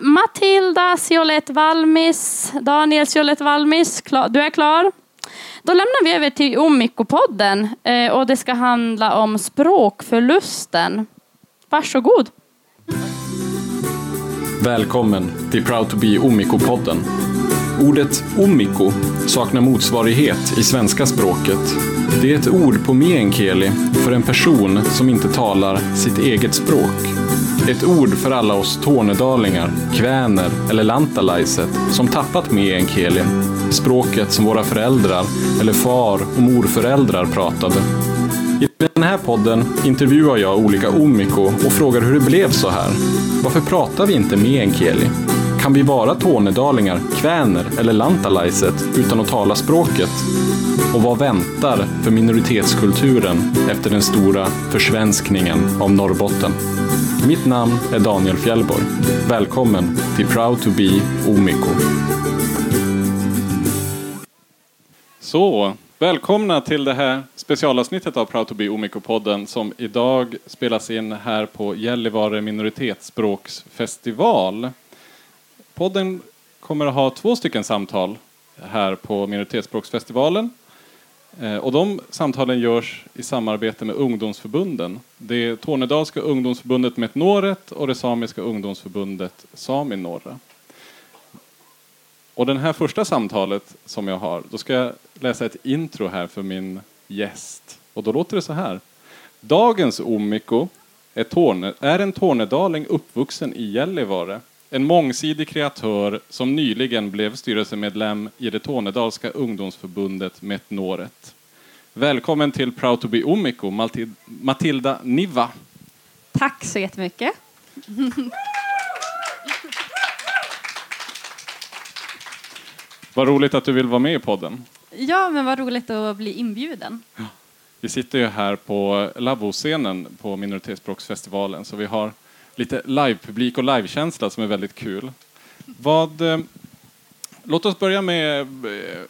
Matilda Ciolette Valmis, Daniel Ciolette Valmis, du är klar? Då lämnar vi över till Omikopodden eh, och det ska handla om språkförlusten. Varsågod. Välkommen till Proud to be Omikopodden. Ordet omiko saknar motsvarighet i svenska språket. Det är ett ord på meänkieli för en person som inte talar sitt eget språk. Ett ord för alla oss tornedalingar, kväner eller lantalaiset som tappat meänkielin, språket som våra föräldrar eller far och morföräldrar pratade. I den här podden intervjuar jag olika omiko och frågar hur det blev så här. Varför pratar vi inte meänkieli? Kan vi vara tornedalingar, kväner eller lantalaiset utan att tala språket? Och vad väntar för minoritetskulturen efter den stora försvenskningen av Norrbotten? Mitt namn är Daniel Fjällborg. Välkommen till Proud to be Omiko. Så, välkomna till det här specialavsnittet av Proud to be Omiko-podden som idag spelas in här på Gällivare minoritetsspråksfestival. Podden kommer att ha två stycken samtal här på minoritetsspråksfestivalen. Eh, och de samtalen görs i samarbete med ungdomsförbunden. Det är Tornedalska ungdomsförbundet Metnoret och det samiska ungdomsförbundet Saminorra. Och det här första samtalet som jag har, då ska jag läsa ett intro här för min gäst. Och då låter det så här. Dagens Omiko är, torne, är en tornedaling uppvuxen i Gällivare en mångsidig kreatör som nyligen blev styrelsemedlem i det Tornedalska ungdomsförbundet Metnoret. Välkommen till Proud to be Omiko, Matilda Niva. Tack så jättemycket. Vad roligt att du vill vara med i podden. Ja, men vad roligt att bli inbjuden. Vi sitter ju här på Lavvo-scenen på Minoritetsspråksfestivalen, så vi har lite livepublik och livekänsla som är väldigt kul. Vad, eh, låt oss börja med eh,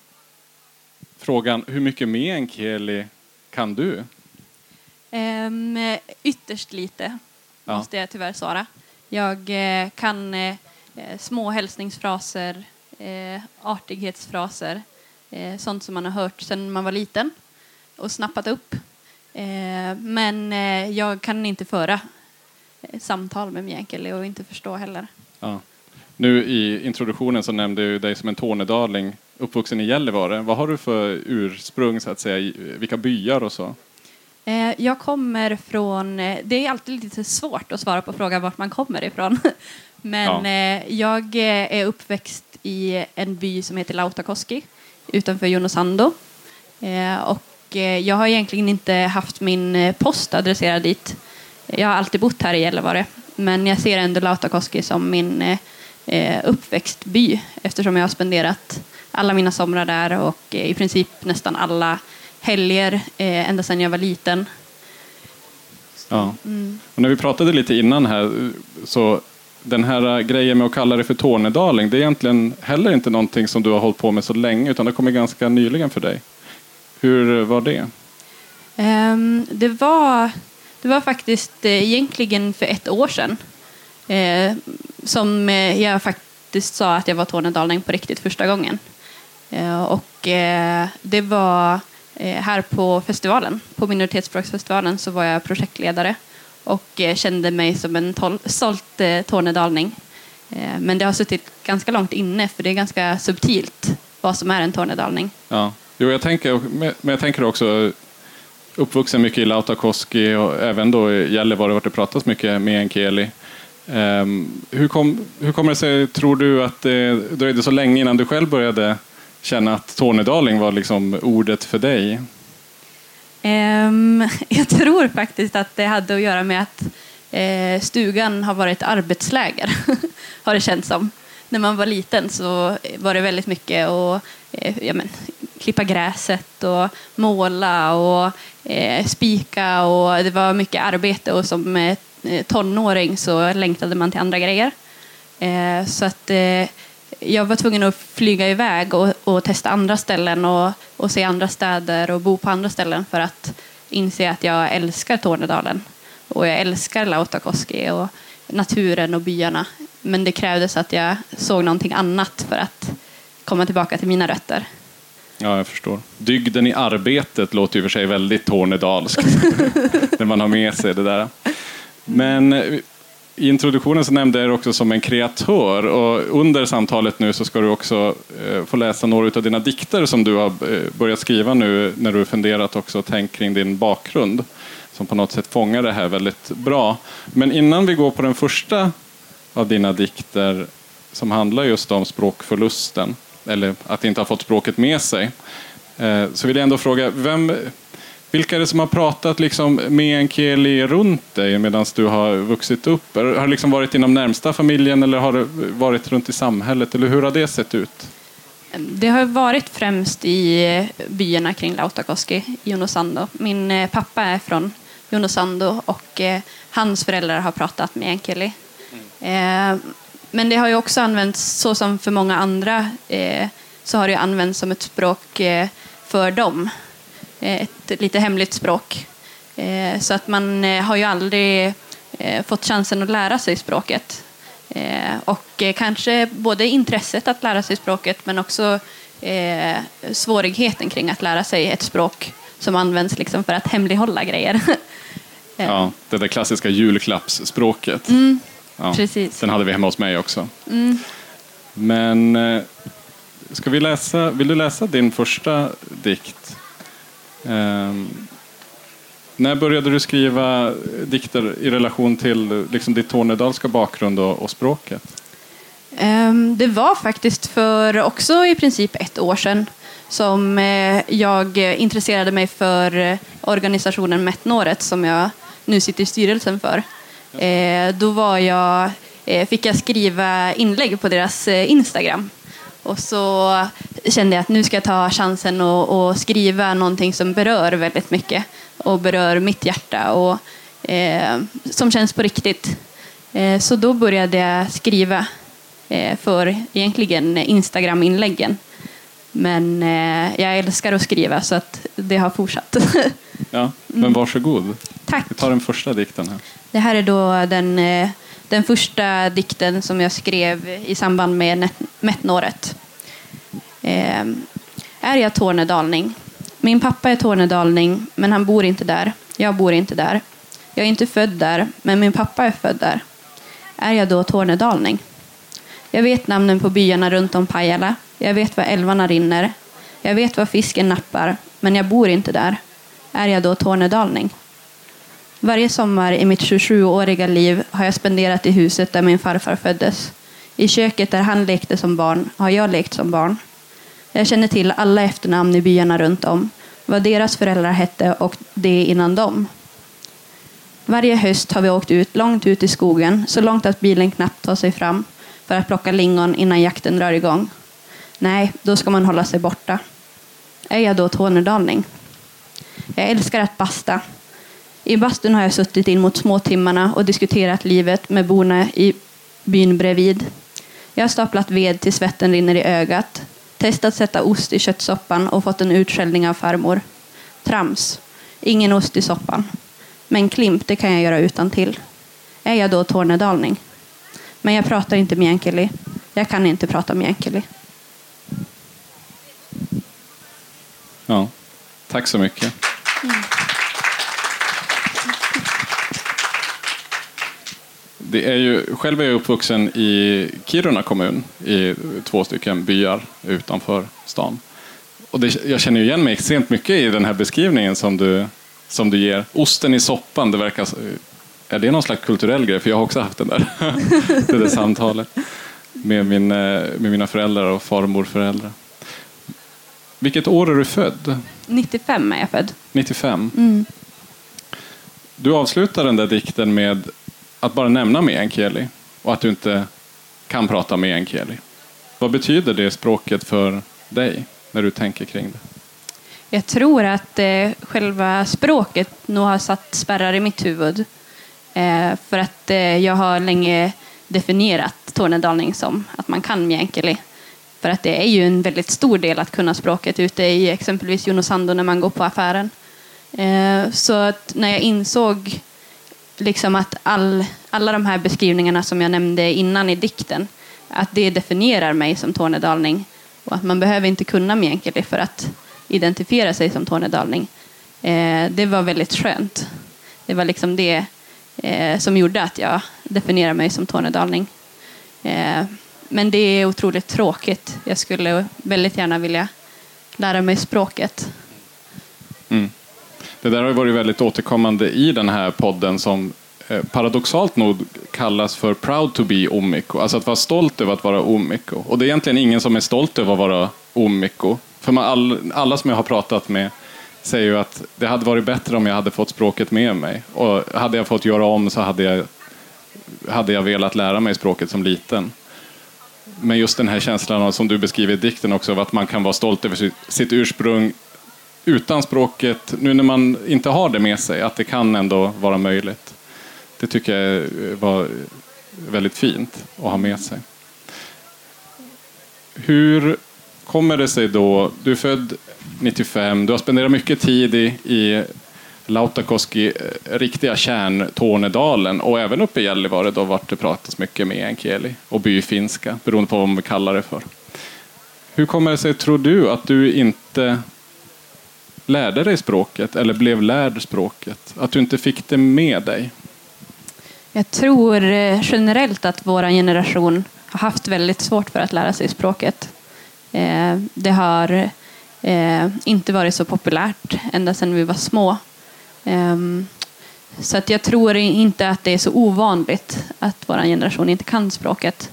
frågan, hur mycket meänkieli kan du? Um, ytterst lite, ja. måste jag tyvärr svara. Jag eh, kan eh, små hälsningsfraser, eh, artighetsfraser, eh, sånt som man har hört sedan man var liten och snappat upp. Eh, men jag kan inte föra samtal med Mjänkele och inte förstå heller. Ja. Nu i introduktionen så nämnde jag dig som en tornedaling uppvuxen i Gällivare. Vad har du för ursprung, så att säga, vilka byar och så? Eh, jag kommer från, eh, det är alltid lite svårt att svara på frågan vart man kommer ifrån. Men ja. Eh, jag är uppväxt i en by som heter Lautakoski utanför Junosando. Och jag har egentligen inte haft min post adresserad dit jag har alltid bott här i Gällivare, men jag ser ändå Lautakoski som min eh, uppväxtby eftersom jag har spenderat alla mina somrar där och eh, i princip nästan alla helger eh, ända sedan jag var liten. Ja. Mm. Och när vi pratade lite innan här så den här grejen med att kalla det för Tornedaling, det är egentligen heller inte någonting som du har hållit på med så länge utan det kommer ganska nyligen för dig. Hur var det? Um, det var det var faktiskt eh, egentligen för ett år sedan eh, som eh, jag faktiskt sa att jag var tornedaling på riktigt första gången. Eh, och eh, det var eh, här på festivalen, på minoritetsspråksfestivalen, så var jag projektledare och eh, kände mig som en stolt eh, tornedalning. Eh, men det har suttit ganska långt inne för det är ganska subtilt vad som är en tornedalning. Ja. Jo, jag tänker, men jag tänker också uppvuxen mycket i Lautakoski och även då i Gällivare vart det pratas mycket meänkieli. Ehm, hur, kom, hur kommer det sig, tror du, att det dröjde så länge innan du själv började känna att tornedaling var liksom ordet för dig? Ehm, jag tror faktiskt att det hade att göra med att eh, stugan har varit arbetsläger, har det känts som. När man var liten så var det väldigt mycket att eh, ja, men, klippa gräset och måla och eh, spika och det var mycket arbete och som eh, tonåring så längtade man till andra grejer. Eh, så att eh, jag var tvungen att flyga iväg och, och testa andra ställen och, och, se andra städer och bo på andra ställen för att inse att jag älskar Tornedalen och jag älskar Lautakoski och naturen och byarna. men det krävdes att jag såg någonting annat för att komma tillbaka till mina rötter. Ja, jag förstår. Dygden i arbetet låter ju för sig väldigt tornedalskt. när man har med sig det där. Men i introduktionen så nämnde jag dig också som en kreatör och under samtalet nu så ska du också eh, få läsa några av dina dikter som du har eh, börjat skriva nu när du funderat också och tänkt kring din bakgrund som på något sätt fångar det här väldigt bra. Men innan vi går på den första av dina dikter som handlar just om språkförlusten eller att inte ha fått språket med sig eh, så vill jag ändå fråga vem vilka är det som har pratat liksom meänkieli runt dig medan du har vuxit upp? Har det liksom varit inom närmsta familjen eller har det varit runt i samhället? Eller hur har det sett ut? Det har varit främst i byarna kring Lautakoski, Junosando. Min eh, pappa är från Junosando och eh, hans föräldrar har pratat meänkieli. Mm. Men det har ju också använts, så som för många andra, så har det använts som ett språk för dem. Eh, ett lite hemligt språk. Eh, så att man eh, har ju aldrig fått chansen att lära sig språket. Och kanske både intresset att lära sig språket men också svårigheten kring att lära sig ett språk som används liksom för att hemlighålla grejer. Ja, det där klassiska julklappsspråket. Mm, ja, precis. Den hade vi hemma hos mig också. Mm. Men ska vi läsa, vill du läsa din första dikt? Um, när började du skriva dikter i relation till liksom, ditt tornedalska bakgrund och, och språket? Um, det var faktiskt för också i princip ett år sedan som eh, jag intresserade mig för eh, organisationen Metnåret som jag nu sitter i styrelsen för. Eh, då var jag, eh, fick jag skriva inlägg på deras eh, Instagram och så kände jag att nu ska jag ta chansen och, och skriva någonting som berör väldigt mycket och berör mitt hjärta och eh, som känns på riktigt. Eh, så då började jag skriva eh, för egentligen Instagram-inläggen. Men eh, jag älskar att skriva så att det har fortsatt. ja, men varsågod. Tack. Vi tar den första dikten här. Det här är då den eh, den första dikten som jag skrev i samband med Mättnåret. Eh, är jag tornedalning? Min pappa är tornedalning, men han bor inte där. Jag bor inte där. Jag är inte född där, men min pappa är född där. Är jag då tornedalning? Jag vet namnen på byarna runt om Pajala. Jag vet var älvarna rinner. Jag vet var fisken nappar, men jag bor inte där. Är jag då tornedalning? Varje sommar i mitt 27-åriga liv har jag spenderat i huset där min farfar föddes. I köket där han lekte som barn har jag lekt som barn. Jag känner till alla efternamn i byarna runt om, vad deras föräldrar hette och det innan dem. Varje höst har vi åkt ut långt ut i skogen, så långt att bilen knappt tar sig fram, för att plocka lingon innan jakten drar igång. Nej, då ska man hålla sig borta. Är jag då tornedalning? Jag älskar att basta, i bastun har jag suttit in mot småtimmarna och diskuterat livet med borna i byn bredvid. Jag har staplat ved till svetten rinner i ögat, testat sätta ost i köttsoppan och fått en utskällning av farmor. Trams. Ingen ost i soppan. Men klimp, det kan jag göra utan till. Är jag då tornedalning? Men jag pratar inte meänkieli. Jag kan inte prata meänkieli. Ja, tack så mycket. Mm. Det är ju, själv är jag uppvuxen i Kiruna kommun, i två stycken byar utanför stan. Och det, jag känner igen mig extremt mycket i den här beskrivningen som du, som du ger. Osten i soppan, det verkar... Är det någon slags kulturell grej? För jag har också haft den där, det där samtalet med, min, eh, med mina föräldrar och far och morföräldrar. Vilket år är du född? 95 är jag född. 95? Mm. Du avslutar den där dikten med att bara nämna meänkieli och att du inte kan prata meänkieli. Vad betyder det språket för dig när du tänker kring det? Jag tror att eh, själva språket nog har satt spärrar i mitt huvud. Eh, för att eh, jag har länge definierat tornedalning som att man kan meänkieli. För att det är ju en väldigt stor del att kunna språket ute i exempelvis Junosando när man går på affären. Eh, så att när jag insåg liksom att all, alla de här beskrivningarna som jag nämnde innan i dikten, att det definierar mig som tornedalning och att man behöver inte kunna meänkieli för att identifiera sig som tornedalning. Eh, det var väldigt skönt. Det var liksom det eh, som gjorde att jag definierade mig som tornedalning. Men det är otroligt tråkigt. Jag skulle väldigt gärna vilja lära mig språket. Mm. Det där har varit väldigt återkommande i den här podden som eh, paradoxalt nog kallas för proud to be omiko, alltså att vara stolt över att vara omiko. Och det är egentligen ingen som är stolt över att vara omiko. För man, all, alla som jag har pratat med säger ju att det hade varit bättre om jag hade fått språket med mig. Och hade jag fått göra om så hade jag, hade jag velat lära mig språket som liten. Men just den här känslan som du beskriver i dikten också, av att man kan vara stolt över sitt, sitt ursprung utan språket, nu när man inte har det med sig, att det kan ändå vara möjligt. Det tycker jag var väldigt fint att ha med sig. Hur kommer det sig då, du är född 95, du har spenderat mycket tid i, i Lautakoski, eh, riktiga kärn Tornedalen och även uppe i Gällivare då vart det pratas mycket meänkieli och byfinska beroende på vad man kallar det för. Hur kommer det sig, tror du, att du inte lärde dig språket eller blev lärd språket? Att du inte fick det med dig? Jag tror eh, generellt att vår generation har haft väldigt svårt för att lära sig språket. Eh, det har inte varit så populärt ända sedan vi var små. Ehm, så att jag tror inte att det är så ovanligt att vår generation inte kan språket.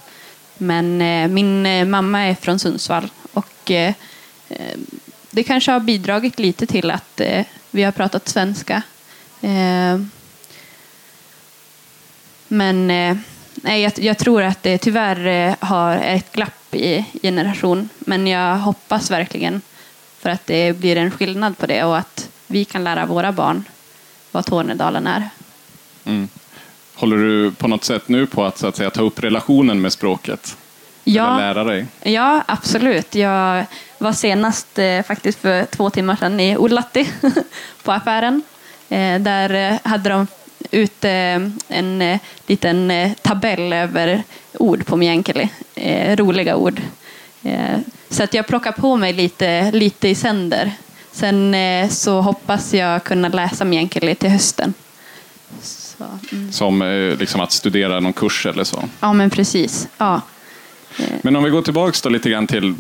Men eh, min eh, mamma är från Sundsvall och eh, ehm, det kanske har bidragit lite till att vi har pratat svenska. Ehm, men nej, jag, jag, tror att det tyvärr har ett glapp i generation. Men jag hoppas verkligen för att det blir en skillnad på det och att vi kan lära våra barn vad Tornedalen är. Mm. Håller du på något sätt nu på att, så att säga, ta upp relationen med språket? Ja, lära dig? ja, absolut. Jag var senast eh, faktiskt för två timmar sedan i Ullatti på affären. Eh, där hade de ute en eh, liten eh, tabell över ord på meänkieli, eh, roliga ord. Eh, så att jag plockar på mig lite, lite i sänder Sen eh, så hoppas jag kunna läsa meänkieli till hösten. Så, mm. Som eh, liksom att studera någon kurs eller så? Ja, men precis. Ja. Eh. Men om vi går tillbaka lite grann till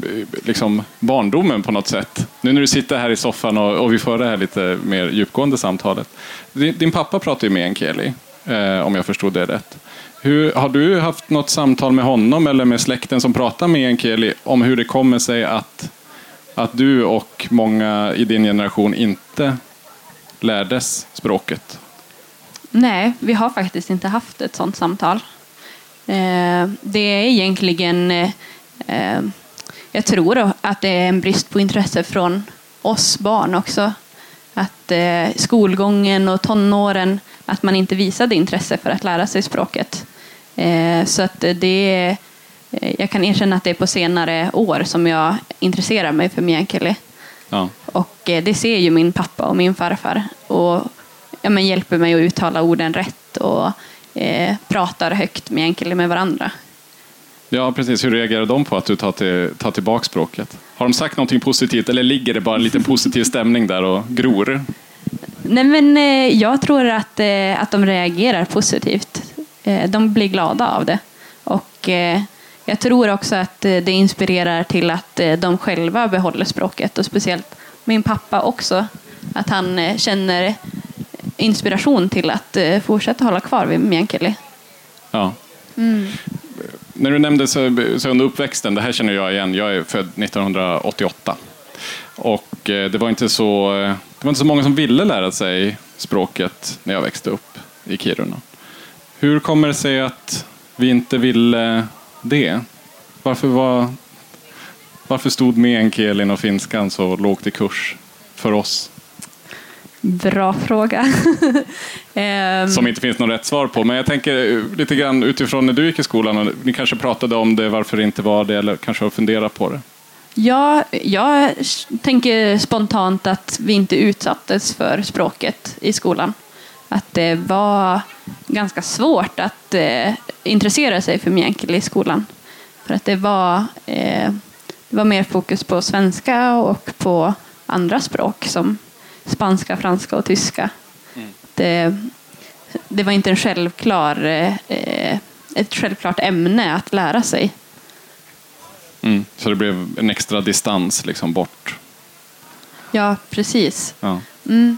liksom, barndomen på något sätt. Nu när du sitter här i soffan och, och vi för det här lite mer djupgående samtalet. Din, din pappa pratar ju meänkieli, eh, om jag förstod det rätt. Hur, har du haft något samtal med honom eller med släkten som pratar meänkieli om hur det kommer sig att att du och många i din generation inte lärdes språket? Nej, vi har faktiskt inte haft ett sådant samtal. Eh, det är egentligen, eh, eh, jag tror att det är en brist på intresse från oss barn också. Att skolgången och tonåren, att man inte visade intresse för att lära sig språket. Så att det är jag kan erkänna att det är på senare år som jag intresserar mig för meänkieli. Ja. Och eh, det ser ju min pappa och min farfar och ja, men hjälper mig att uttala orden rätt och eh, pratar högt meänkieli med varandra. Ja, precis. Hur reagerar de på att du tar, till, tar tillbaka språket? Har de sagt någonting positivt eller ligger det bara en liten positiv stämning där och gror? Nej, men eh, jag tror att, eh, att de reagerar positivt. Eh, de blir glada av det. Och jag tror också att eh, det inspirerar till att eh, de själva behåller språket och speciellt min pappa också. Att han eh, känner inspiration till att fortsätta hålla kvar vid meänkieli. Ja. Mm. När du nämnde under uppväxten, det här känner jag igen, jag är född 1988. Och det var, inte så, det var inte så många som ville lära sig språket när jag växte upp i Kiruna. Hur kommer det sig att vi inte ville det? Varför, var, varför stod meänkielin och finskan så lågt i kurs för oss? Bra fråga. Ehm. Som inte finns något rätt svar på. Men jag tänker eh, lite grann utifrån när du gick i skolan. Och ni kanske pratade om det, varför det inte var det, eller kanske har funderat på det? Ja, jag tänker spontant att vi inte utsattes för språket i skolan. Att det var ganska svårt att eh, intressera sig för meänkieli i skolan. För att det var, eh, det var mer fokus på svenska och på andra språk som spanska, franska och tyska. Mm. Det, det var inte en självklar, eh, ett självklart ämne att lära sig. Mm, så det blev en extra distans liksom bort? Ja, precis. Ja. Mm.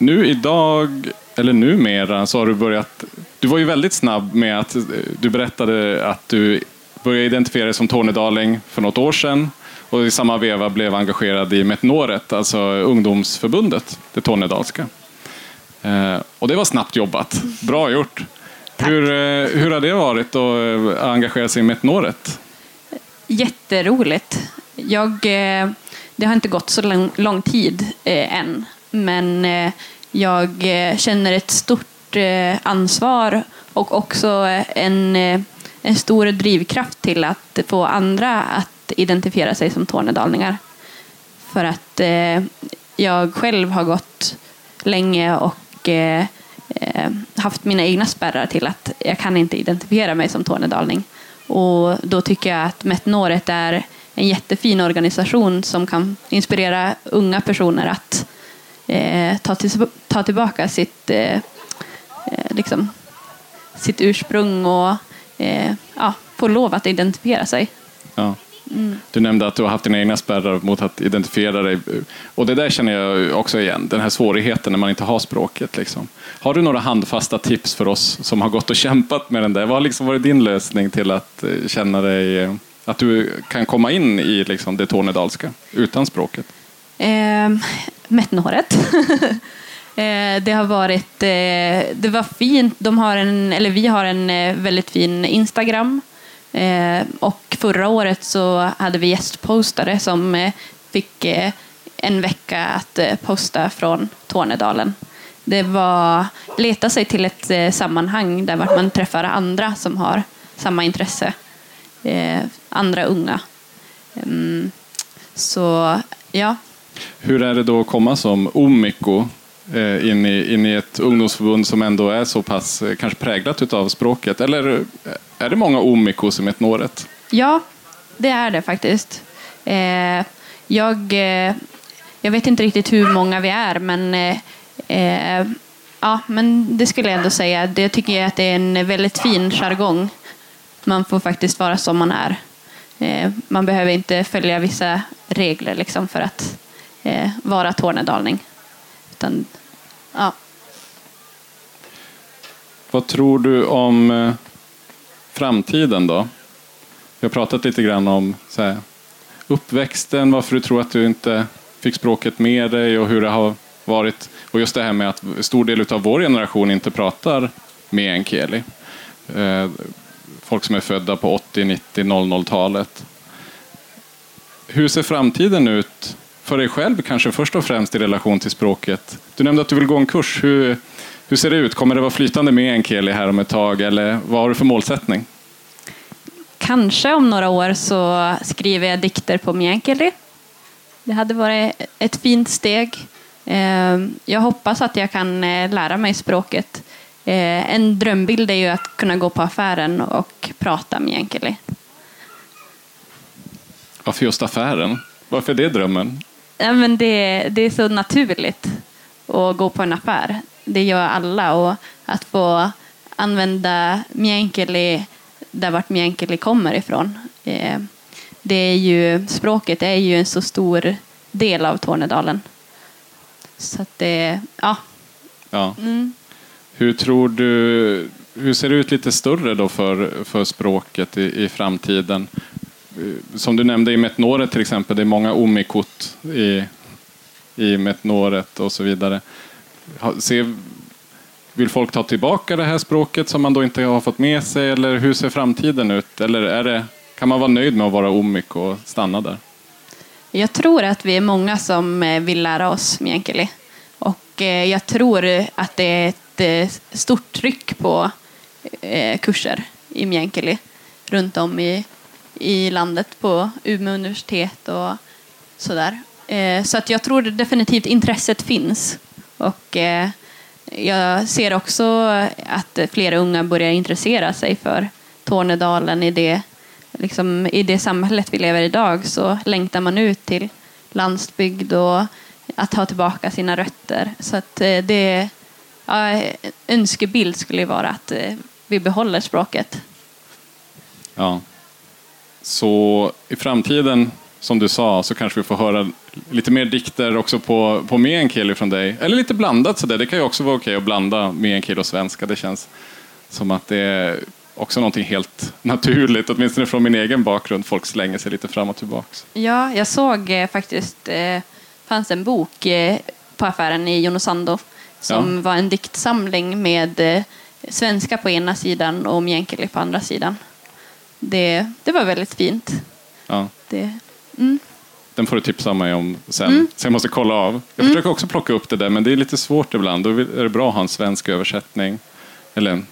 Nu idag, eller numera, så har du börjat... Du var ju väldigt snabb med att du berättade att du började identifiera dig som tornedaling för något år sedan och i samma veva blev engagerad i Metnoret, alltså ungdomsförbundet, det tornedalska. Eh, och det var snabbt jobbat. Bra gjort. Hur, eh, hur har det varit att eh, engagera sig i Metnoret? Jätteroligt. Jag, det har inte gått så lång, lång tid än, men eh, jag eh, känner ett stort eh, ansvar och också en, en stor drivkraft till att få andra att identifiera sig som tornedalningar. För att jag själv har gått länge och haft mina egna spärrar till att jag kan inte identifiera mig som tornedalning. Och då tycker jag att Metnoret är en jättefin organisation som kan inspirera unga personer att eh, ta, till, ta tillbaka sitt, eh, eh, liksom, sitt ursprung och eh, ja, få lov att identifiera sig. Ja. Du nämnde att du har haft dina egna spärrar mot att identifiera dig. Och det där känner jag också igen, den här svårigheten när man inte har språket. Liksom. Har du några handfasta tips för oss som har gått och kämpat med den där? Vad har liksom varit din lösning till att eh, känna dig, att du kan komma in i liksom det tornedalska utan språket? Eh, Mättnåret. eh, det har varit, eh, det var fint. De har en, eller vi har en eh, väldigt fin Instagram Eh, och förra året så hade vi gästpostare som eh, fick eh, en vecka att eh, posta från Tornedalen. Det var leta sig till ett eh, sammanhang där man träffar andra som har samma intresse. Eh, andra unga. Mm, så ja. Hur är det då att komma som omiko eh, in i, in i ett ungdomsförbund som ändå är så pass eh, kanske präglat av språket? Eller eh, är det många omikos i Metnåret? Ja, det är det faktiskt. jag, jag vet inte riktigt hur många vi är, men ja, men det skulle jag ändå säga. Det tycker jag att det är en väldigt fin jargong. Man får faktiskt vara som man är. man behöver inte följa vissa regler liksom för att Eh, vara tornedalning. Utan Ja. Vad tror du om eh, framtiden då? Vi har pratat lite grann om så här, uppväxten, varför du tror att du inte fick språket med dig och hur det har varit. Och just det här med att stor del av vår generation inte pratar meänkieli. Eh, folk som är födda på 80, 90, 00-talet. Hur ser framtiden ut för dig själv kanske först och främst i relation till språket? Du nämnde att du vill gå en kurs. Hur, hur ser det ut? Kommer det vara flytande med enkeli här om ett tag eller vad har du för målsättning? Kanske om några år så skriver jag dikter på meänkieli. Det hade varit ett fint steg. Eh, jag hoppas att jag kan eh, lära mig språket. Eh, en drömbild är ju att kunna gå på affären och prata meänkieli. Varför just affären? Varför är det drömmen? Ja, men det, det är så naturligt att gå på en affär. Det gör alla. Och att få använda meänkieli där vart meänkieli kommer ifrån. Eh, det är ju, språket är ju en så stor del av Tornedalen. Så att det, ja. ja. Mm. Hur tror du, hur ser det ut lite större då för, för språket i, i framtiden? Eh, som du nämnde i Metnoret till exempel, det är många omikot i, i Metnoret och så vidare. Se, vill folk ta tillbaka det här språket som man då inte har fått med sig eller hur ser framtiden ut? Eller är det, kan man vara nöjd med att vara omik och stanna där? Jag tror att vi är många som eh, vill lära oss meänkieli. Och eh, jag tror att det är ett stort tryck på kurser i meänkieli runt om i i landet på Umeå universitet och sådär. Eh, så att jag tror definitivt intresset finns. Och eh, jag ser också att flera unga börjar intressera sig för Tornedalen i det, liksom, i det samhället vi lever i idag så längtar man ut till landsbygd och att ta tillbaka sina rötter. Så att eh, det ja, önskebild skulle vara att vi behåller språket. Ja. Så i framtiden, som du sa, så kanske vi får höra lite mer dikter också på, på meänkieli från dig. Eller lite blandat sådär. Det kan ju också vara okej att blanda meänkieli och svenska. Det känns som att det är också någonting helt naturligt, åtminstone från min egen bakgrund. Folk slänger sig lite fram och tillbaka. Ja, jag såg eh, faktiskt, eh, fanns en bok eh, på affären i Jonosando som ja. var en diktsamling med eh, svenska på ena sidan och meänkieli på andra sidan. Det, det var väldigt fint. Ja. Det, mm. Den får du tipsa mig om sen. Mm. Så jag måste kolla av. Jag mm. försöker också plocka upp det där, men det är lite svårt ibland. Då är det bra att ha en svensk översättning. Eller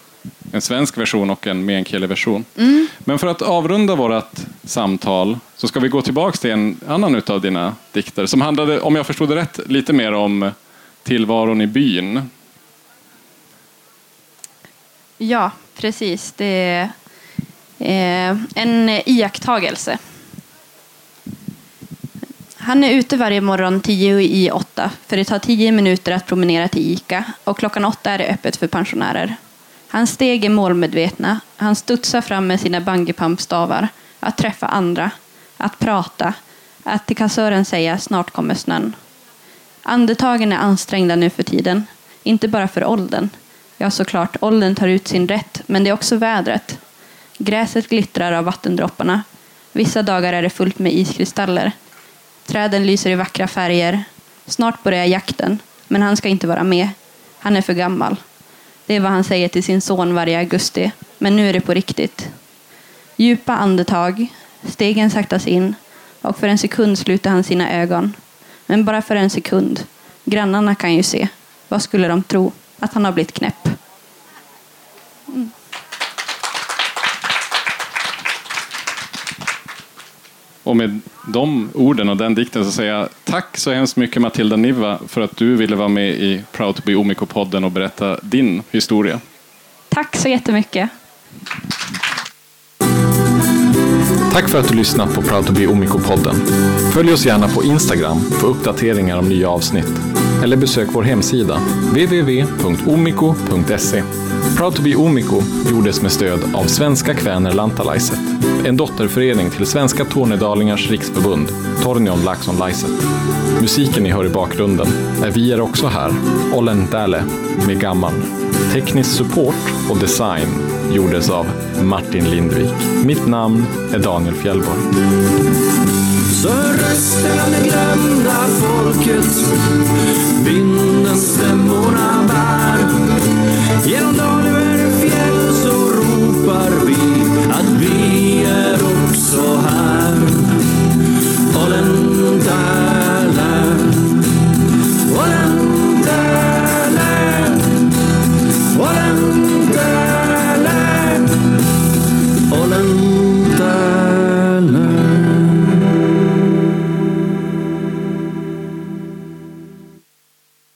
en svensk version och en meänkieli-version. Mm. Men för att avrunda vårt samtal så ska vi gå tillbaka till en annan av dina dikter som handlade, om jag förstod det rätt, lite mer om tillvaron i byn. Ja, precis. Det Eh, en iakttagelse. Han är ute varje morgon tio i åtta för det tar tio minuter att promenera till ICA och klockan åtta är det öppet för pensionärer. Hans steg är målmedvetna. Han studsar fram med sina bungypumpstavar. Att träffa andra. Att prata. Att till kassören säga snart kommer snön. Andetagen är ansträngda nu för tiden. Inte bara för åldern. Ja, såklart, åldern tar ut sin rätt, men det är också vädret. Gräset glittrar av vattendropparna. Vissa dagar är det fullt med iskristaller. Träden lyser i vackra färger. Snart börjar jakten, men han ska inte vara med. Han är för gammal. Det är vad han säger till sin son varje augusti, men nu är det på riktigt. Djupa andetag, stegen saktas in och för en sekund sluter han sina ögon. Men bara för en sekund. Grannarna kan ju se. Vad skulle de tro? Att han har blivit knäpp. Och med de orden och den dikten så säger jag tack så hemskt mycket Matilda Niva för att du ville vara med i Proud to be Omiko-podden och berätta din historia. Tack så jättemycket. Tack för att du lyssnat på Proud to be Omiko-podden. Följ oss gärna på Instagram för uppdateringar om nya avsnitt. Eller besök vår hemsida www.omiko.se. Proud to be Omiko gjordes med stöd av Svenska Kväner Lantalaiset, en dotterförening till Svenska Tornedalingars riksförbund, Tornion Laxon Laiset. Musiken ni hör i bakgrunden är Vi är också här, Ollen med Gammal. Teknisk support och design gjordes av Martin Lindvik. Mitt namn är Daniel Fjellborg. Så rösten det glömda folket vinden stämmorna bär genom att vi är också